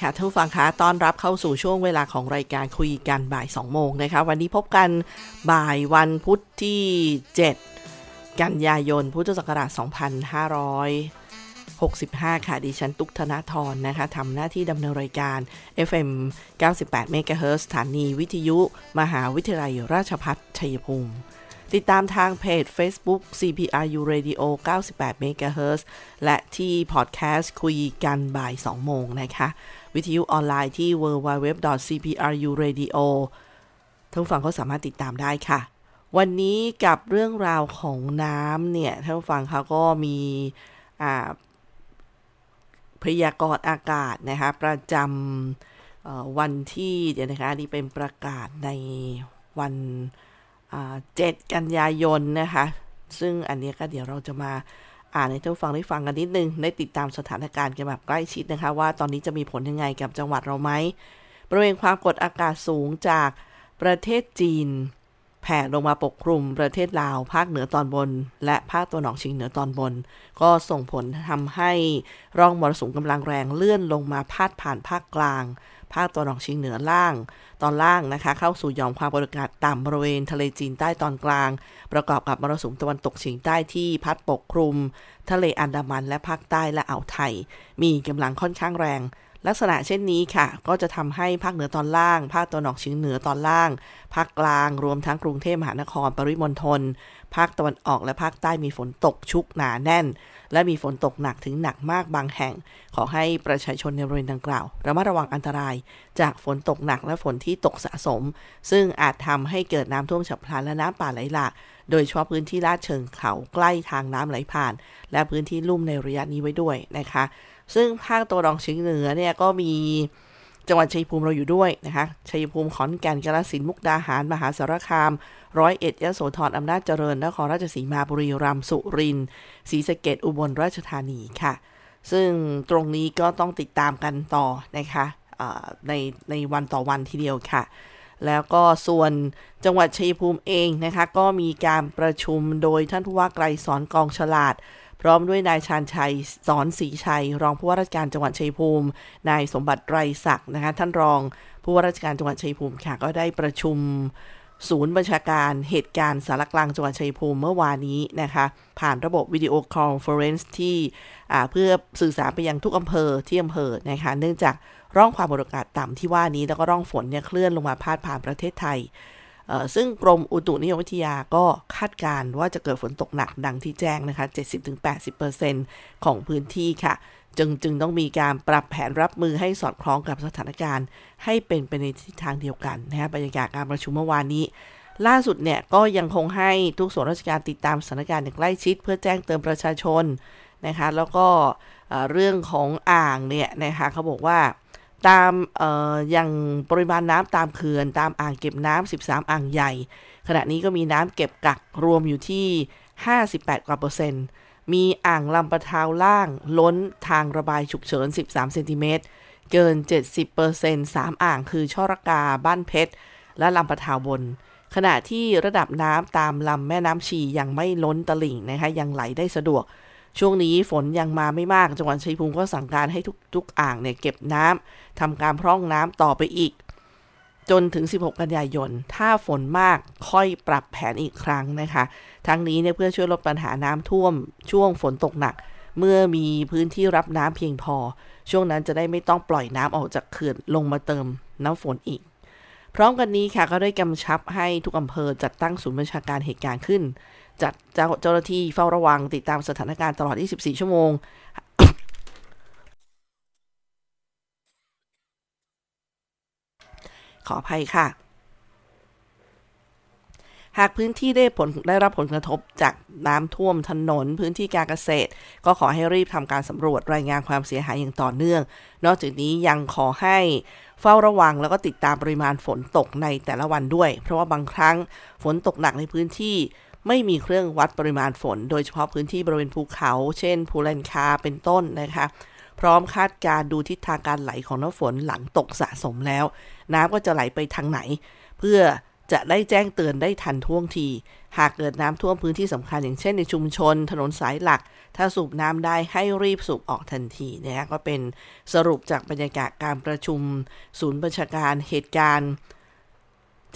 ค่ะท่านฟังคะต้อนรับเข้าสู่ช่วงเวลาของรายการคุยกันบ่าย 2 โมงนะคะ วันนี้พบกันบ่ายวันพุธที่ 7 กันยายน พุทธศักราช 2565 ค่ะ ดิฉัน ตุกธนาธรนะคะทำหน้าที่ดำเนินรายการ FM 98 MHz สถานีวิทยุ มหาวิทยาลัยราชพัฒชัยภูมิติดตามทางเพจ Facebook CPRU Radio 98 MHz และที่พอดแคสต์คุยกันบ่าย 2 โมงนะคะ วิทยุออนไลน์ที่ www.cpru.radio ท่านผู้ฟังก็สามารถติดตามได้ค่ะ วันนี้กับเรื่องราวของน้ำเนี่ยท่านผู้ฟังเขาก็มีพยากรณ์อากาศนะคะประจำวันที่เดี๋ยวนะคะนี่เป็นประกาศในวันเจ็ดกันยายนนะคะ ซึ่งอันนี้ก็เดี๋ยวเราจะมา อ่านให้ท่านฟังได้ฟังกันนิดนึง ได้ติดตามสถานการณ์กันแบบใกล้ชิดนะคะ ว่าตอนนี้จะมีผลยังไงกับจังหวัดเราไหมบริเวณความกดอากาศสูงจากประเทศจีน แผ่ลงมาปกคลุมประเทศลาว ภาคเหนือตอนบน และภาคตัวหนองเฉียงเหนือตอนบน ก็ส่งผลทำให้ร่องมรสุมกำลังแรงเลื่อนลงมาพาดผ่านภาคกลาง ภาคตะวหนองเฉียงเหนือล่าง ตอนล่างนะคะ เข้าสู่หย่อมความกดอากาศต่ำบริเวณทะเลจีนใต้ตอนกลาง ประกอบกับมรสุมตะวันตกเฉียงใต้ที่พัดปกคลุม ทะเลอันดามันและภาคใต้และอ่าวไทย มีกำลังค่อนข้างแรง ลักษณะเช่นนี้ค่ะ ก็จะทำให้ภาคเหนือตอนล่าง ภาคตะวันออกเฉียงเหนือตอนล่าง ภาคกลางรวมทั้งกรุงเทพมหานคร ปริมณฑล ภาคตะวันออกและภาคใต้มีฝนตกชุกหนาแน่น และมีฝนตกหนักถึงหนักมากบางแห่ง ขอให้ประชาชนในบริเวณดังกล่าวระมัดระวังอันตราย จากฝนตกหนักและฝนที่ตกสะสม ซึ่งอาจทำให้เกิดน้ำท่วมฉับพลันและน้ำป่าไหลหลากโดยเฉพาะพื้นที่ลาดเชิงเขาใกล้ทางน้ำไหลผ่าน และพื้นที่ลุ่มในระยะนี้ไว้ด้วยนะคะ ซึ่งภาคตัวรองเฉียงเหนือเนี่ยก็มีจังหวัดชัยภูมิเราอยู่ด้วยนะคะ ชัยภูมิขอนแก่นกาฬสินธุ์มุกดาหาร มหาสารคาม ร้อยเอ็ดยโสธรอำนาจเจริญนครราชสีมาบุรีรัมย์สุรินทร์ศรีสะเกดอุบลราชธานีค่ะ ซึ่งตรงนี้ก็ต้องติดตามกันต่อนะคะในในวันต่อวันทีเดียวค่ะ แล้วก็ส่วนจังหวัดชัยภูมิเองนะคะ ก็มีการประชุมโดยท่านผู้ว่าไกรสร กองฉลาด พร้อมด้วยนายชาญชัย ศรศรีวิชัย รองผู้ว่าราชการจังหวัดชัยภูมิ นายสมบัติ ไตรศักดิ์นะคะท่านรองผู้ว่าราชการจังหวัดชัยภูมิค่ะก็ได้ประชุมศูนย์บัญชาการเหตุการณ์ศาลากลางจังหวัดชัยภูมิเมื่อวานนี้นะคะ ผ่านระบบ video conference ที่เพื่อสื่อสารไปยังทุกอำเภอที่อำเภอนะคะเนื่องจากร่องความกดอากาศต่ำที่ว่านี้แล้วก็ร่องฝนเนี่ยเคลื่อนลงมาพาดผ่านประเทศไทย ซึ่งกรมอุตุนิยมวิทยาก็คาดการณ์ว่าจะเกิดฝนตกหนักดังที่แจ้งนะคะ 70-80%ของพื้นที่ค่ะ จึงจึงต้องมีการปรับแผนรับมือให้สอดคล้องกับสถานการณ์ ให้เป็นไปในทิศทางเดียวกันนะคะบรรยากาศการประชุมเมื่อวานนี้ ล่าสุดเนี่ยก็ยังคงให้ทุกส่วนราชการติดตามสถานการณ์อย่างใกล้ชิด เพื่อแจ้งเตือนประชาชนนะคะ แล้วก็เรื่องของอ่างเนี่ยนะคะเขาบอกว่า ตามอย่างปริมาณน้ำตามเขื่อนตามอ่างเก็บน้ำ13 อ่างใหญ่ ขณะนี้ก็มีน้ำเก็บกักรวมอยู่ที่ 58 กว่าเปอร์เซ็นต์ มีอ่างลำปะทาวล่างล้นทางระบายฉุกเฉิน 13 เซนติเมตร เกิน 70เปอร์เซ็นต์3อ่างคือช่อรกา บ้านเพชร และลำปะทาวบน ขณะที่ระดับน้ำตามลำแม่น้ำชียังไม่ล้นตลิ่งนะคะยังไหลได้สะดวก ช่วงนี้ฝนยังมาไม่มากจังหวัดชัยภูมิก็สั่งการให้ทุกทุกอ่างเนี่ยเก็บน้ำทำการพร่องน้ำต่อไปอีก จนถึง 16 กันยายน ถ้าฝนมากค่อยปรับแผนอีกครั้งนะคะ ทั้งนี้เนี่ยเพื่อช่วยลดปัญหาน้ำท่วม ช่วงฝนตกหนัก เมื่อมีพื้นที่รับน้ำเพียงพอ ช่วงนั้นจะได้ไม่ต้องปล่อยน้ำออกจากเขื่อนลงมาเติมน้ำฝนอีกพร้อมกันนี้ค่ะก็ได้กำชับให้ทุกอำเภอจัดตั้งศูนย์บัญชาการเหตุการณ์ขึ้น จัดเจ้าหน้าที่เฝ้าระวังติดตามสถานการณ์ตลอด 24 ชั่วโมง ขออภัยค่ะ หากพื้นที่ได้ผลได้รับผลกระทบจากน้ำท่วมถนนพื้นที่การเกษตร ก็ขอให้รีบทำการสำรวจรายงานความเสียหายอย่างต่อเนื่อง นอกจากนี้ยังขอให้เฝ้าระวังแล้วก็ติดตามปริมาณฝนตกในแต่ละวันด้วย เพราะว่าบางครั้งฝนตกหนักในพื้นที่ ไม่มีเครื่องวัดปริมาณฝน โดยเฉพาะพื้นที่บริเวณภูเขา เช่น ภูเลนคาเป็นต้นนะคะ พร้อมคาดการดูทิศทางการไหลของน้ำฝนหลังตกสะสมแล้ว น้ำก็จะไหลไปทางไหน เพื่อจะได้แจ้งเตือนได้ทันท่วงที หากเกิดน้ำท่วมพื้นที่สำคัญอย่างเช่นในชุมชน ถนนสายหลัก ถ้าสูบน้ำได้ให้รีบสูบออกทันทีนะคะก็เป็นสรุปจากบรรยากาศการประชุม ศูนย์บัญชาการเหตุการณ์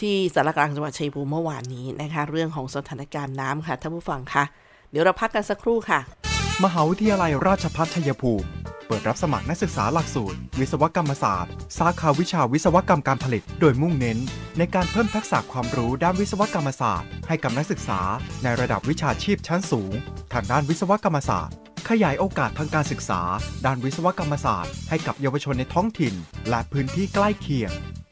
ที่สารกลางจังหวัดชัยภูมิเมื่อวานนี้นะคะ เรื่องของสถานการณ์น้ำค่ะท่านผู้ฟังคะเดี๋ยวเราพักกันสักครู่ค่ะ มหาวิทยาลัยราชภัฏชัยภูมิ เปิดรับสมัครนักศึกษาหลักสูตร วิศวกรรมศาสตร์ สาขาวิชาวิศวกรรมการผลิต โดยมุ่งเน้น ในการเพิ่มทักษะความรู้ด้านวิศวกรรมศาสตร์ ให้กับนักศึกษา ในระดับวิชาชีพชั้นสูง ทางด้านวิศวกรรมศาสตร์ขยายโอกาสทางการศึกษา ด้านวิศวกรรมศาสตร์ ให้กับเยาวชนในท้องถิ่น และพื้นที่ใกล้เคียง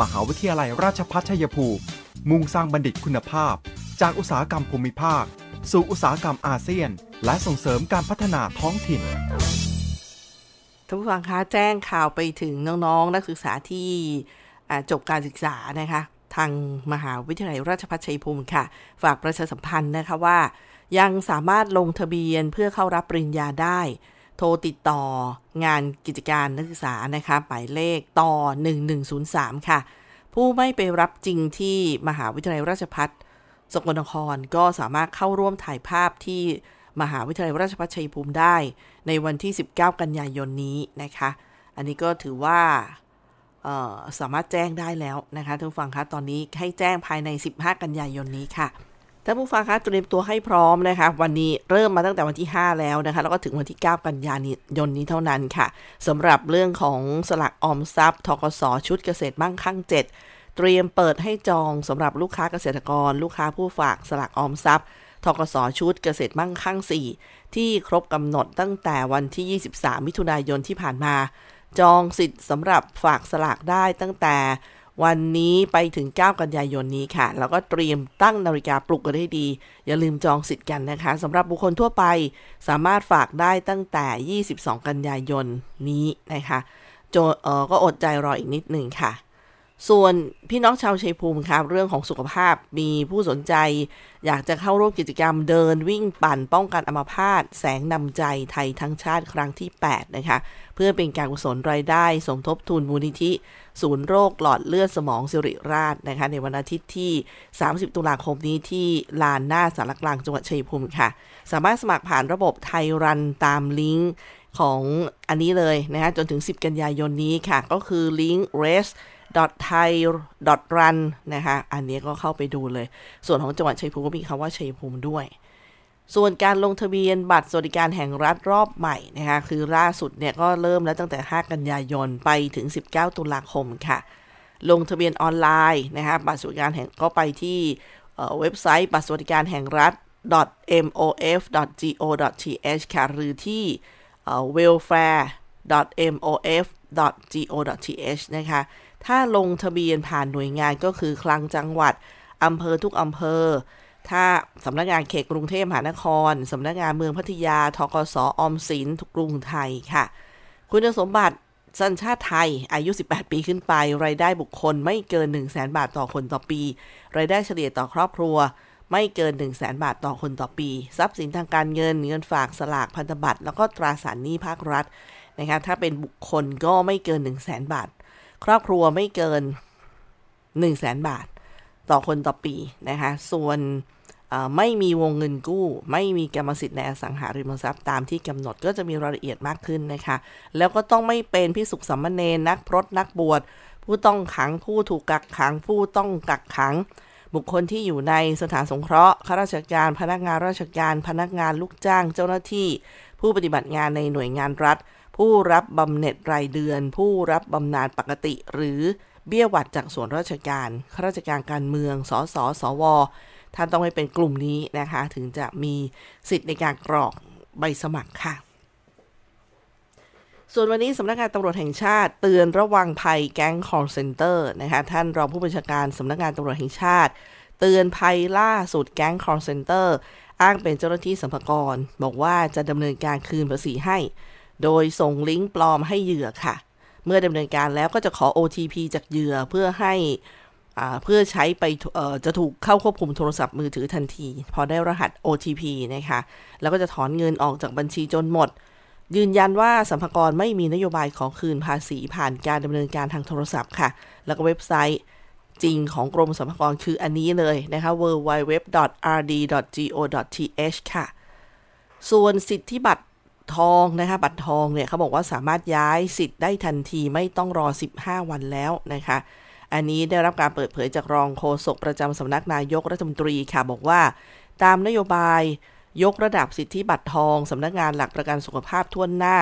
มหาวิทยาลัยราชภัฏชัยภูมิ มุ่งสร้างบัณฑิตคุณภาพ จากอุตสาหกรรมภูมิภาค สู่อุตสาหกรรมอาเซียน และส่งเสริมการพัฒนาท้องถิ่นท่านผู้ฟังคะแจ้งข่าวไปถึงน้องๆ นักศึกษาที่จบการศึกษานะคะ ทางมหาวิทยาลัยราชภัฏชัยภูมิค่ะ ฝากประชาสัมพันธ์นะคะว่า ยังสามารถลงทะเบียนเพื่อเข้ารับปริญญาได้ ทรติดต่องานกิจการนักศึกษานะคะหมายเลขต่อ 1103 ค่ะ ผู้ไม่ไปรับจริงที่มหาวิทยาลัยราชภัฏสกลนครก็สามารถเข้าร่วมถ่ายภาพที่มหาวิทยาลัยราชภัฏชัยภูมิได้ ในวันที่ 19 กันยายนนี้นะคะ อันนี้ก็ถือว่าสามารถแจ้งได้แล้วนะคะท่านผู้ฟังคะตอนนี้ให้แจ้งภายใน 15 กันยายนนี้ค่ะ ท่านผู้ฟังคะเตรียมตัวให้พร้อมนะคะ วันนี้เริ่มมาตั้งแต่วันที่ 5 แล้วนะคะ แล้วก็ถึงวันที่ 9 กันยายนนี้เท่านั้นค่ะสำหรับเรื่องของสลักออมทรัพย์ทกสชุดเกษตรมั่งคั่ง7 เตรียมเปิดให้จองสำหรับลูกค้าเกษตรกร ลูกค้าผู้ฝากสลักออมทรัพย์ทกสชุดเกษตรมั่งคั่ง4 ที่ครบกำหนดตั้งแต่วันที่ 23 มิถุนายนที่ผ่านมา จองสิทธิ์สำหรับฝากสลากได้ตั้งแต่ วันนี้ไปถึง 9 กันยายนนี้ค่ะ แล้วก็เตรียมตั้งนาฬิกาปลุกกันให้ดี อย่าลืมจองสิทธิ์กันนะคะสำหรับบุคคลทั่วไปสามารถฝากได้ตั้งแต่ 22 กันยายนนี้นะคะโจเออก็อดใจรออีกนิดหนึ่งค่ะ ส่วนพี่น้องชาวชัยภูมิครับเรื่องของสุขภาพมีผู้สนใจ อยากจะเข้าร่วมกิจกรรมเดินวิ่งปั่นป้องกันอัมาพาตแสงนำใจไทยทั้งชาติครั้งที่ 8 นะคะ เพื่อเป็นการกุศลรายได้สมทบทุนมูลนิธิ ศูนย์โรคหลอดเลือดสมองสิริราชนะคะ ในวันอาทิตย์ที่ 30 ตุลาคมนี้ที่ลานหน้าสารกลางจังหวัดชัยภูมิค่ะ สามารถสมัครผ่านระบบไทยรันตามลิงก์ของอันนี้เลยนะคะจนถึง 10 กันยายนนี้ค่ะ ก็คือลิงก์ rest thai run นะคะ อันนี้ก็เข้าไปดูเลย ส่วนของจังหวัดชัยภูมิก็มีคำว่าชัยภูมิด้วย ส่วนการลงทะเบียนบัตรสวัสดิการแห่งรัฐรอบใหม่นะคะ คือล่าสุดเนี่ยก็เริ่มแล้วตั้งแต่ 5 กันยายนไปถึง 19 ตุลาคมค่ะ ลงทะเบียนออนไลน์นะคะบัตรสวัสดิการแห่งก็ไปที่เว็บไซต์บัตรสวัสดิการแห่งรัฐ mof.go.th ค่ะ หรือที่ welfare.mof.go.th นะคะ ถ้าลงทะเบียนผ่านหน่วยงานก็คือคลังจังหวัดอำเภอทุกอำเภอ ถ้าสำนักงานเขตกรุงเทพมหานครสำนักงานเมืองพัทยาทกสออมสินทุกกรุงไทยค่ะ คุณสมบัติสัญชาติไทย อายุ 18 ปีขึ้นไป รายได้บุคคลไม่เกิน 1 0 0 0 0แบาทต่อคนต่อปี รายได้เฉลี่ยต่อครอบครัว ไม่เกิน 1 0 0 0 0แบาทต่อคนต่อปี ทรัพย์สินทางการเงิน เงินฝากสลากพันธบัตร แล้วก็ตราสารหนี้ภาครัฐนะคะถ้าเป็นบุคคลก็ไม่เกิน 1 0 0 0 0แบาท ครอบครัวไม่เกิน 1 0 0 0 0แสนบาท ต่อคนต่อปีนะคะ ส่วนไม่มีวงเงินกู้ ไม่มีกรรมสิทธิ์ในอสังหาริมทรัพย์ตามที่กำหนดก็จะมีรายละเอียดมากขึ้นนะคะ แล้วก็ต้องไม่เป็นพิสุขสัมมเนนักพรตนักบวชผู้ต้องขังผู้ถูกกักขัง ผู้ต้องกักขัง บุคคลที่อยู่ในสถานสงเคราะห์ข้าราชการ พนักงานราชการ พนักงานลูกจ้าง เจ้าหน้าที่ ผู้ปฏิบัติงานในหน่วยงานรัฐ ผู้รับบำเหน็จรายเดือน ผู้รับบำนาญปกติ หรือเบี้ยหวัดจากส่วนราชการข้าราชการการเมืองสสสวท่านต้องไม่เป็นกลุ่มนี้นะคะ ถึงจะมีสิทธิ์ในการกรอกใบสมัครค่ะ ส่วนวันนี้สำนักงานตำรวจแห่งชาติ เตือนระวังภัยแก๊ง call center นะคะ ท่านรองผู้บัญชาการสำนักงานตำรวจแห่งชาติ เตือนภัยล่าสุดแก๊ง call center อ้างเป็นเจ้าหน้าที่สัมภากร บอกว่าจะดำเนินการคืนภาษีให้ โดยส่งลิงก์ปลอมให้เหยื่อค่ะ เมื่อดำเนินการแล้วก็จะขอ OTP จากเหยื่อเพื่อให้เพื่อใช้ไปจะถูกเข้าควบคุมโทรศัพท์มือถือทันที พอได้รหัส OTP นะคะแล้วก็จะถอนเงินออกจากบัญชีจนหมด ยืนยันว่าสัมภาระไม่มีนโยบายขอคืนภาษีผ่านการดำเนินการทางโทรศัพท์ค่ะ แล้วก็เว็บไซต์ จริงของกรมสัมภารคืออันนี้เลยนะคะ www.rd.go.th ค่ะ ส่วนสิทธิบัตรทองนะคะ บัตรทองเนี่ยเขาบอกว่าสามารถย้ายสิทธิ์ได้ทันทีไม่ต้องรอ 15 วันแล้วนะคะ อันนี้ได้รับการเปิดเผยจากรองโฆษกประจำสำนักนายกรัฐมนตรีค่ะบอกว่า ตามนโยบายยกระดับสิทธิบัตรทองสำนักงานหลักประกันสุขภาพทั่วหน้า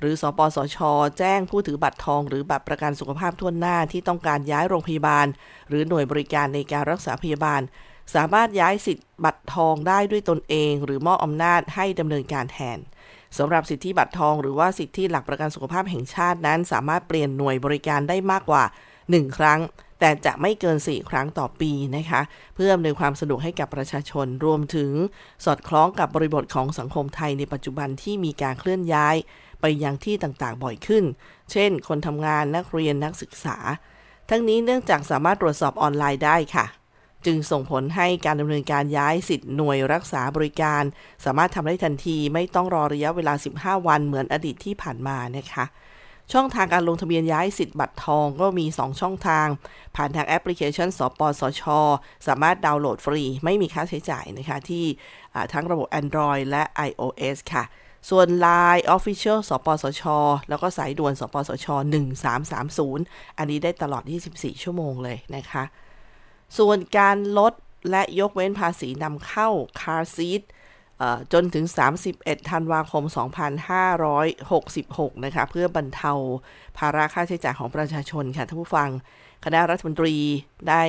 หรือ สปสช แจ้งผู้ถือบัตรทอง หรือบัตรประกันสุขภาพทั่วหน้าที่ต้องการย้ายโรงพยาบาล หรือหน่วยบริการในการรักษาพยาบาล สามารถย้ายสิทธิ์บัตรทองได้ด้วยตนเอง หรือมอบอำนาจให้ดำเนินการแทนสำหรับสิทธิบัตรทอง หรือว่าสิทธิหลักประกันสุขภาพแห่งชาตินั้น สามารถเปลี่ยนหน่วยบริการได้มากกว่า 1 ครั้ง แต่จะไม่เกิน 4 ครั้งต่อปีนะคะ เพื่ออำนวยความสะดวกให้กับประชาชนรวมถึง สอดคล้องกับบริบทของสังคมไทยในปัจจุบันที่มีการเคลื่อนย้าย ไปยังที่ต่างๆ บ่อยขึ้น เช่น คนทำงานนักเรียนนักศึกษา ทั้งนี้เนื่องจากสามารถตรวจสอบออนไลน์ได้ค่ะ จึงส่งผลให้การดำเนินการย้ายสิทธิ์หน่วยรักษาบริการ สามารถทำได้ทันทีไม่ต้องรอระยะเวลา 15 วันเหมือนอดีตที่ผ่านมานะคะช่องทางการลงทะเบียนย้ายสิทธิ์บัตรทองก็มี 2 ช่องทาง ผ่านทางแอปพลิเคชัน สปสช สามารถดาวน์โหลดฟรี ไม่มีค่าใช้จ่ายนะคะ ที่ทั้งระบบ Android และ iOS ค่ะ ส่วน Line Official สปสช แล้วก็สายด่วนสปสช 1330 อันนี้ได้ตลอด 24 ชั่วโมงเลยนะคะ ส่วนการลดและยกเว้นภาษีนำเข้า Car Seat จนถึง 31 ธันวาคม 2566 นะคะ เพื่อบรรเทาภาระค่าใช้จ่ายของประชาชนค่ะท่านผู้ฟัง คณะรัฐมนตรีได้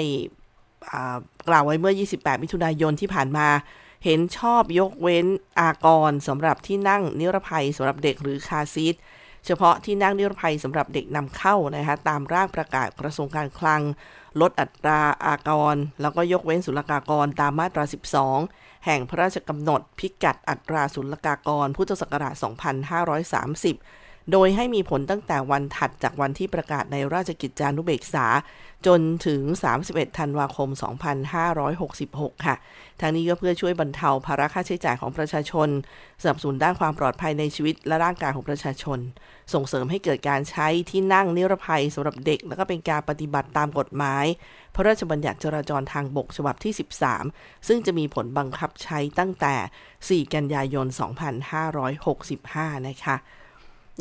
กล่าวไว้เมื่อ 28 มิถุนายนที่ผ่านมา เห็นชอบยกเว้นอากรสำหรับที่นั่งนิรภัยสำหรับเด็กหรือคาซีทเฉพาะที่นั่งนิรภัยสำหรับเด็กนำเข้านะคะตามร่างประกาศกระทรวงการคลัง ลดอัตราอากร แล้วก็ยกเว้นศุลกากรตามมาตรา 12 แห่งพระราชกำหนดพิกัดอัตราศุลกากรพุทธศักราช 2530 โดยให้มีผลตั้งแต่วันถัดจากวันที่ประกาศในราชกิจจานุเบกษา จนถึง 31 ธันวาคม 2566 ค่ะ ทางนี้ก็เพื่อช่วยบรรเทาภาระค่าใช้จ่ายของประชาชน สนับสนุนด้านความปลอดภัยในชีวิตและร่างกายของประชาชน ส่งเสริมให้เกิดการใช้ที่นั่งนิรภัยสำหรับเด็ก และก็เป็นการปฏิบัติตามกฎหมาย พระราชบัญญัติจราจรทางบกฉบับที่ 13 ซึ่งจะมีผลบังคับใช้ตั้งแต่ 4 กันยายน 2565 นะคะ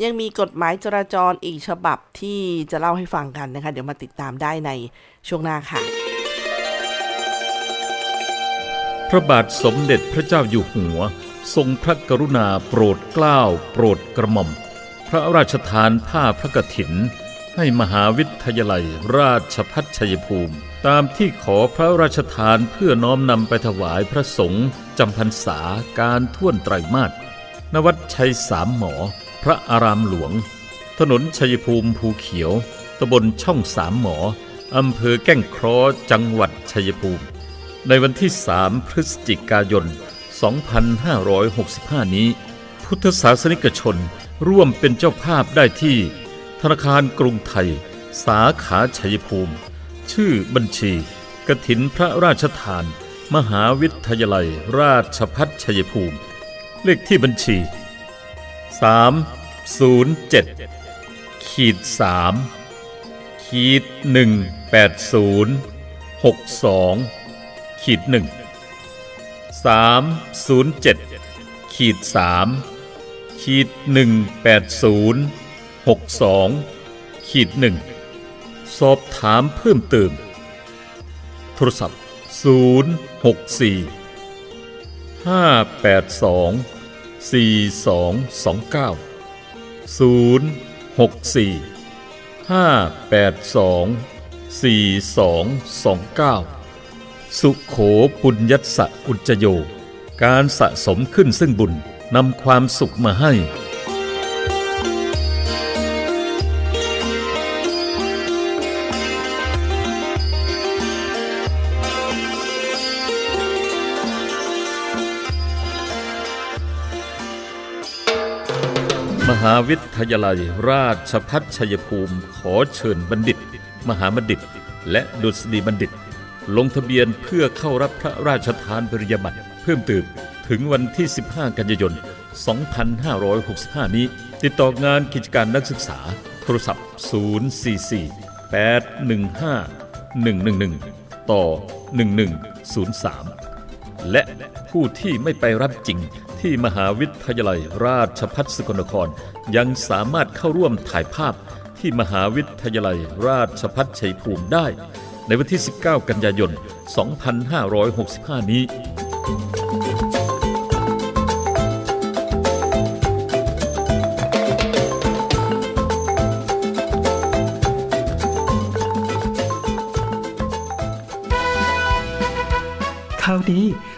ยังมีกฎหมายจราจรอีกฉบับที่จะเล่าให้ฟังกันนะคะ เดี๋ยวมาติดตามได้ในช่วงหน้าค่ะ พระบาทสมเด็จพระเจ้าอยู่หัว ทรงพระกรุณาโปรดเกล้า โปรดกระหม่อม พระราชทานผ้าพระกฐิน ให้มหาวิทยาลัย ราชพัฒชัยภูมิ ตามที่ขอพระราชทานเพื่อน้อมนำไปถวายพระสงฆ์จำพรรษาการท่วนไตรมาสนวัดชัยสามหมอ พระอารามหลวง ถนนชัยภูมิภูเขียวตำบลช่องสามหมออำเภอแก้งครอจังหวัดชัยภูมิ ในวันที่สามพฤศจิกายน 2565 นี้ พุทธศาสนิกชนร่วมเป็นเจ้าภาพได้ที่ ธนาคารกรุงไทย สาขาชัยภูมิ ชื่อบัญชีกระถินพระราชทาน มหาวิทยาลัย ราชพัฒชัยภูมิ เลขที่บัญชี 307ขีด3ขีด180 62ขีด1 307ขีด3ขีด180 62ขีด1สอบถามเพิ่มเติม โทรศัพท์ 064 582 4229 064 582 4229 สุขโขปุญญัสสะอุจจโย การสะสมขึ้นซึ่งบุญนำความสุขมาให้ หาวิทยาลัยราชพัฒชัยภูมิ ขอเชิญบัณฑิต มหาบัณฑิต และดุษฎีบัณฑิต ลงทะเบียนเพื่อเข้ารับพระราชทานปริญญาบัตรเพิ่มเติมถึงวันที่ 15 กันยายน 2565 นี้ ติดต่องานกิจการนักศึกษา โทรศัพท์ 044 815 111 ต่อ 1103 และผู้ที่ไม่ไปรับจริง ที่มหาวิทยาลัยราชพัฒสกลนคร ยังสามารถเข้าร่วมถ่ายภาพที่มหาวิทยาลัยราชพัฒชัยภูมิได้ ในวันที่ 19 กันยายน 2565 นี้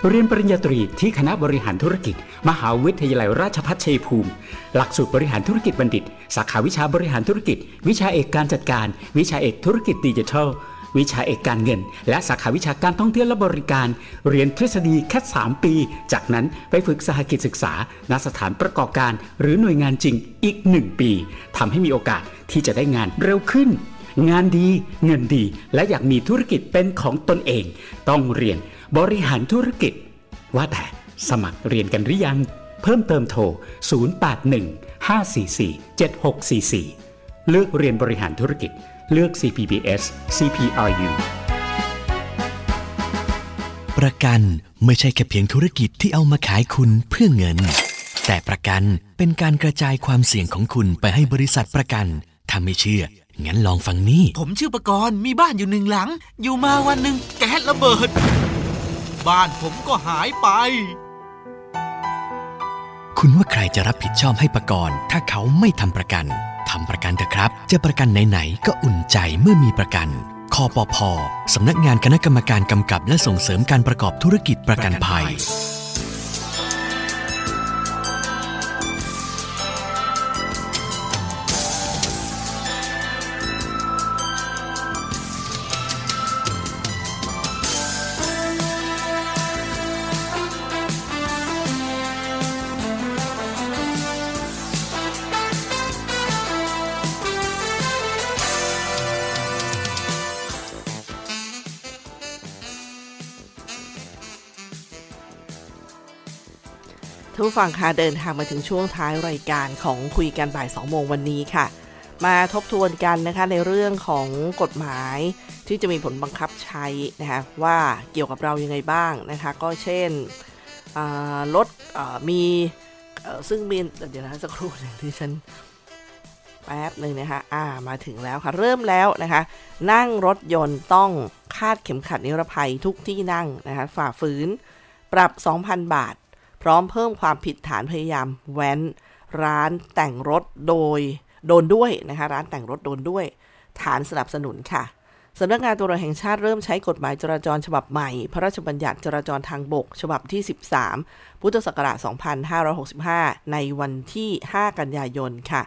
เรียนปริญญาตรีที่คณะบริหารธุรกิจ มหาวิทยาลัยราชภัฏชัยภูมิ หลักสูตรบริหารธุรกิจบัณฑิต สาขาวิชาบริหารธุรกิจ วิชาเอกการจัดการ วิชาเอกธุรกิจดิจิทัล วิชาเอกการเงิน และสาขาวิชาการท่องเที่ยวและบริการ เรียนทฤษฎีแค่ 3 ปี จากนั้นไปฝึกสหกิจศึกษาณสถานประกอบการ หรือหน่วยงานจริงอีก 1 ปีทำให้มีโอกาสที่จะได้งานเร็วขึ้นงานดี เงินดี และอยากมีธุรกิจเป็นของตนเอง ต้องเรียน บริหารธุรกิจ ว่าแต่สมัครเรียนกันหรือยัง เพิ่มเติมโทร 081 544 7644 เลือกเรียนบริหารธุรกิจ เลือก CPBS CPRU ประกันไม่ใช่แค่เพียงธุรกิจที่เอามาขายคุณเพื่อเงิน แต่ประกันเป็นการกระจายความเสี่ยงของคุณไปให้บริษัทประกันถ้าไม่เชื่อ งั้นลองฟังนี่ ผมชื่อประกรณ์มีบ้านอยู่หนึ่งหลัง อยู่มาวันหนึ่งแก๊สระเบิด บ้านผมก็หายไป คุณว่าใครจะรับผิดชอบให้ประกันถ้าเขาไม่ทำประกันทำประกันเถอะครับ จะประกันไหนๆก็อุ่นใจเมื่อมีประกันคอปพสำนักงานคณะกรรมการกำกับและส่งเสริมการประกอบธุรกิจประกันภัย ผู้ฟังคะเดินทางมาถึงช่วงท้ายรายการของคุยกันบ่าย 2 โมงวันนี้ค่ะ มาทบทวนกันนะคะในเรื่องของกฎหมายที่จะมีผลบังคับใช้นะคะว่าเกี่ยวกับเรายังไงบ้างนะคะ ก็เช่นรถมีซึ่งมีเดี๋ยวนะสักครู่หนึ่งที่ฉันแป๊บหนึ่งนะคะอ่ามาถึงแล้วค่ะ เริ่มแล้วนะคะ นั่งรถยนต์ต้องคาดเข็มขัดนิรภัยทุกที่นั่งนะคะฝ่าฝืน ปรับ 2,000 บาท พร้อมเพิ่มความผิดฐานพยายามแว้น ร้านแต่งรถโดยโดนด้วยนะคะร้านแต่งรถโดนด้วย ฐานสนับสนุนค่ะสำนักงานตำรวจแห่งชาติเริ่มใช้กฎหมายจราจรฉบับใหม่ พระราชบัญญัติจราจรทางบก ฉบับที่ 13 พุทธศักราช 2565 ในวันที่ 5 กันยายนค่ะ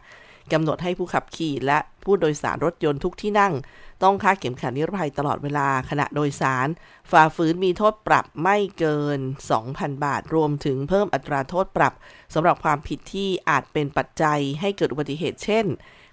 กำหนดให้ผู้ขับขี่และผู้โดยสารรถยนต์ทุกที่นั่ง ต้องคาดเข็มขัดนิรภัยตลอดเวลาขณะโดยสาร ฝ่าฝืนมีโทษปรับไม่เกิน 2,000 บาท รวมถึงเพิ่มอัตราโทษปรับสำหรับความผิดที่อาจเป็นปัจจัยให้เกิดอุบัติเหตุเช่น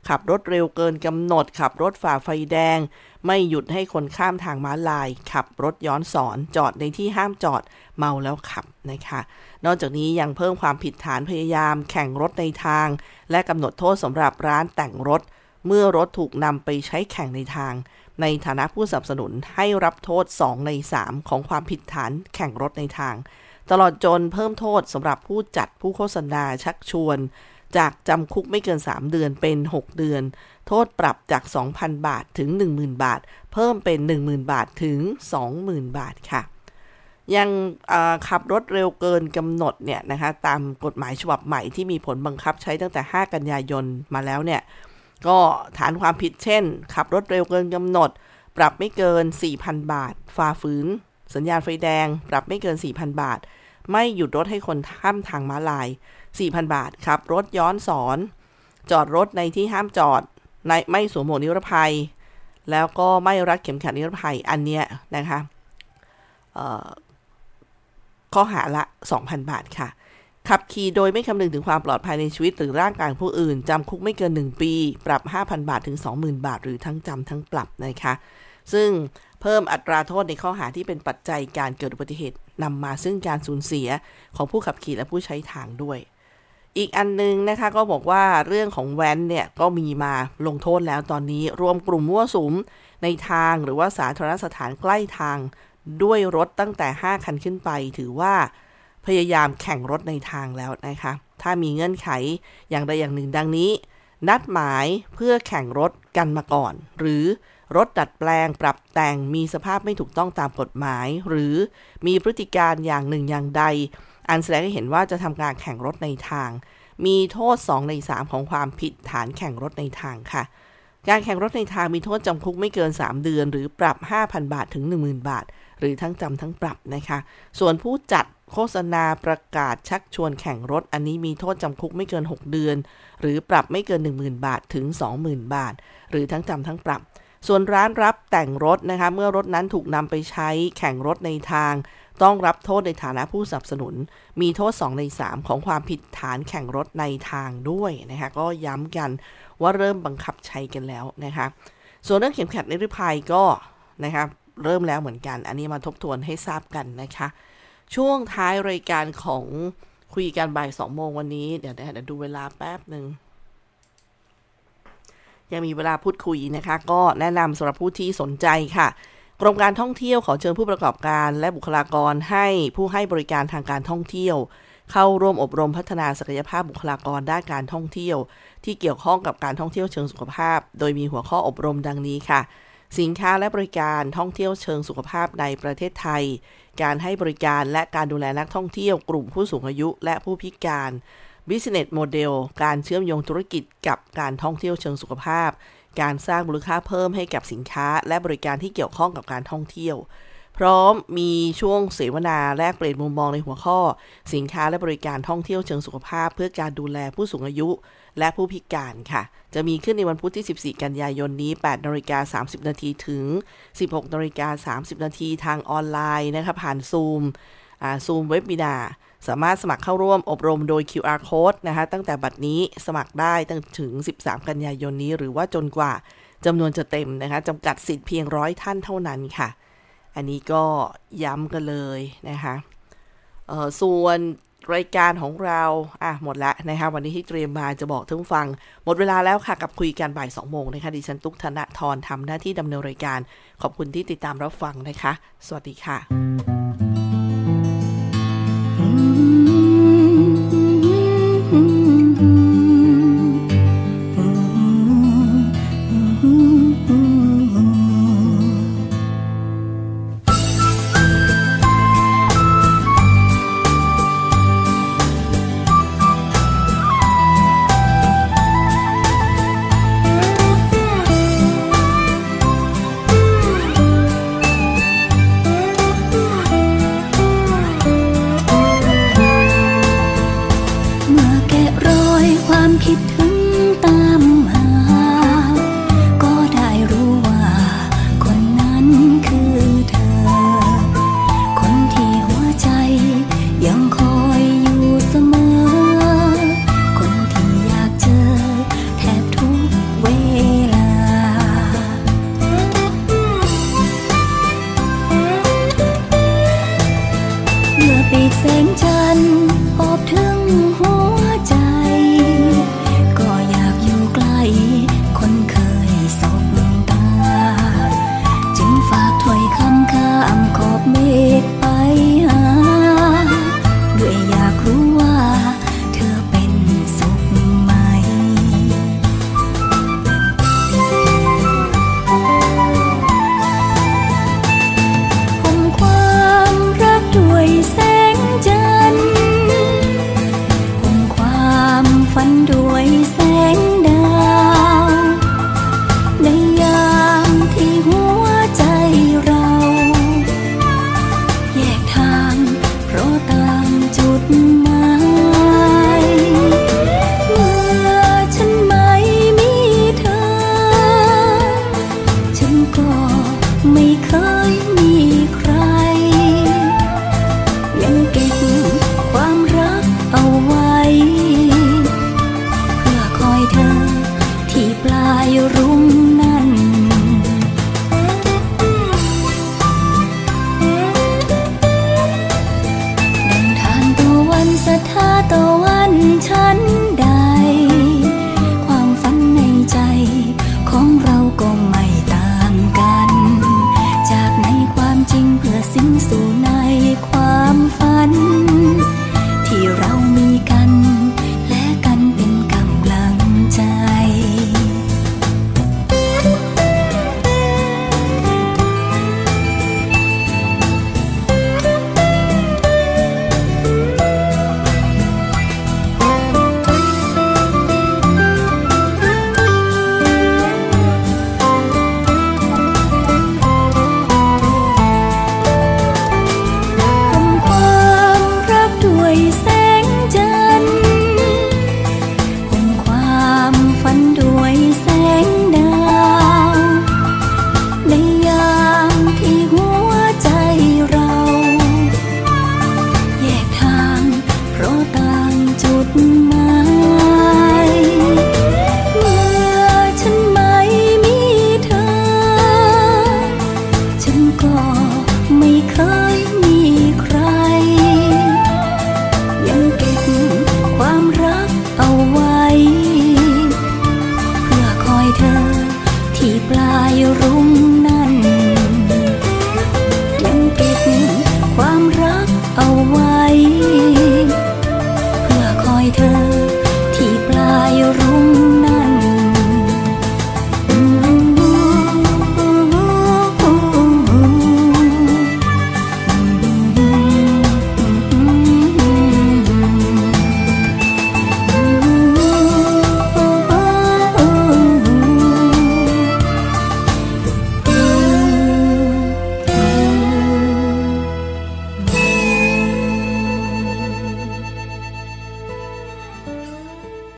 ขับรถเร็วเกินกำหนด ขับรถฝ่าไฟแดง ไม่หยุดให้คนข้ามทางม้าลาย ขับรถย้อนสอนจอดในที่ห้ามจอดเมาแล้วขับนะคะ นอกจากนี้ยังเพิ่มความผิดฐานพยายามแข่งรถในทาง และกำหนดโทษสำหรับร้านแต่งรถ เมื่อรถถูกนำไปใช้แข่งในทาง ในฐานะผู้สนับสนุนให้รับโทษ 2 ใน 3 ของความผิดฐานแข่งรถในทาง ตลอดจนเพิ่มโทษสำหรับผู้จัดผู้โฆษณาชักชวน จากจำคุกไม่เกิน 3 เดือนเป็น 6 เดือน โทษปรับจาก 2,000 บาทถึง 10,000 บาท เพิ่มเป็น 10,000 บาทถึง 20,000 บาทค่ะ ยังขับรถเร็วเกินกำหนดเนี่ยนะคะตามกฎหมายฉบับใหม่ที่มีผลบังคับใช้ตั้งแต่ 5 กันยายนมาแล้วเนี่ย ก็ฐานความผิดเช่น ขับรถเร็วเกินกำหนด ปรับไม่เกิน 4,000 บาท ฝ่าฝืน สัญญาณไฟแดง ปรับไม่เกิน 4,000 บาท ไม่หยุดรถให้คนข้ามทางม้าลาย 4,000 บาทขับรถย้อนสอน จอดรถในที่ห้ามจอดในไม่สวมหมวกนิรภัย แล้วก็ไม่รัดเข็มขัดนิรภัยอันเนี้ยนะคะ ข้อหาละ 2,000 บาทค่ะ ขับขี่โดยไม่คำนึงถึงความปลอดภัยในชีวิตหรือร่างกายผู้อื่น จำคุกไม่เกิน 1 ปี ปรับ 5,000 บาทถึง 20,000 บาท หรือทั้งจำทั้งปรับนะคะ ซึ่งเพิ่มอัตราโทษในข้อหาที่เป็นปัจจัยการเกิดอุบัติเหตุนำมาซึ่งการสูญเสียของผู้ขับขี่และผู้ใช้ทางด้วยอีกอันนึงนะคะก็บอกว่าเรื่องของแว้นเนี่ยก็มีมาลงโทษแล้วตอนนี้รวมกลุ่มมั่วสุมในทางหรือว่าสาธารณสถานใกล้ทาง ด้วยรถตั้งแต่ 5 คันขึ้นไป ถือว่าพยายามแข่งรถในทางแล้วนะคะ ถ้ามีเงื่อนไขอย่างใดอย่างหนึ่งดังนี้ นัดหมายเพื่อแข่งรถกันมาก่อน หรือรถดัดแปลงปรับแต่งมีสภาพไม่ถูกต้องตามกฎหมาย หรือมีพฤติการอย่างหนึ่งอย่างใด อันแสดงให้เห็นว่าจะทำการแข่งรถในทาง มีโทษ 2 ใน 3 ของความผิดฐานแข่งรถในทางค่ะ การแข่งรถในทางมีโทษจำคุกไม่เกิน 3 เดือน หรือปรับ 5,000 บาทถึง 10,000 บาท หรือทั้งจำทั้งปรับนะคะ ส่วนผู้จัดโฆษณาประกาศชักชวนแข่งรถ อันนี้มีโทษจำคุกไม่เกิน 6 เดือน หรือปรับไม่เกิน 10,000 บาทถึง 20,000 บาท หรือทั้งจำทั้งปรับ ส่วนร้านรับแต่งรถนะคะ เมื่อรถนั้นถูกนำไปใช้แข่งรถในทาง ต้องรับโทษในฐานะผู้สนับสนุน มีโทษ 2 ใน 3 ของความผิดฐานแข่งรถในทางด้วยนะคะ ก็ย้ำกันว่าเริ่มบังคับใช้กันแล้วนะคะ ส่วนเรื่องเข็มขัดนิรภัยก็นะคะ เริ่มแล้วเหมือนกัน อันนี้มาทบทวนให้ทราบกันนะคะ ช่วงท้ายรายการของคุยกันบ่ายสองโมงวันนี้ เดี๋ยวเดี๋ยวดูเวลาแป๊บหนึ่งยังมีเวลาพูดคุยนะคะ ก็แนะนำสำหรับผู้ที่สนใจค่ะกรมการท่องเที่ยวขอเชิญผู้ประกอบการ และบุคลากรให้ผู้ให้บริการทางการท่องเที่ยว เข้าร่วมอบรมพัฒนาศักยภาพบุคลากรด้านการท่องเที่ยว ที่เกี่ยวข้องกับการท่องเที่ยวเชิงสุขภาพ โดยมีหัวข้ออบรมดังนี้ค่ะ สินค้าและบริการท่องเที่ยวเชิงสุขภาพในประเทศไทย การให้บริการและการดูแลนักท่องเที่ยวกลุ่มผู้สูงอายุและผู้พิการ Business Model การเชื่อมโยงธุรกิจกับการท่องเที่ยวเชิงสุขภาพ การสร้างมูลค่าเพิ่มให้กับสินค้า และบริการที่เกี่ยวข้องกับการท่องเที่ยว พร้อมมีช่วงเสวนาแลกเปลี่ยนมุมมองในหัวข้อ สินค้าและบริการท่องเที่ยวเชิงสุขภาพ เพื่อการดูแลผู้สูงอายุ และผู้พิการค่ะ จะมีขึ้นในวันพุธที่ 14 กันยายนนี้ 8นาฬิกา30 นาทีถึง 16นาฬิกา30 นาทีทางออนไลน์นะคะผ่านซูมซูมเว็บบินาสามารถสมัครเข้าร่วมอบรมโดย QR code นะคะตั้งแต่บัดนี้สมัครได้ตั้งถึง 13 กันยายนนี้ หรือว่าจนกว่าจำนวนจะเต็มนะคะจำกัดสิทธิ์เพียงร้อยท่านเท่านั้นค่ะ อันนี้ก็ย้ำกันเลยนะคะส่วน รายการของเราอะหมดแล้วนะคะวันนี้ที่เตรียมมาจะบอกทุกฟัง หมดเวลาแล้วค่ะกับคุยกันบ่าย2โมงนะคะดิฉันตุ๊กธนทรทำหน้าที่ดำเนินรายการ ขอบคุณที่ติดตามรับฟังนะคะ สวัสดีค่ะ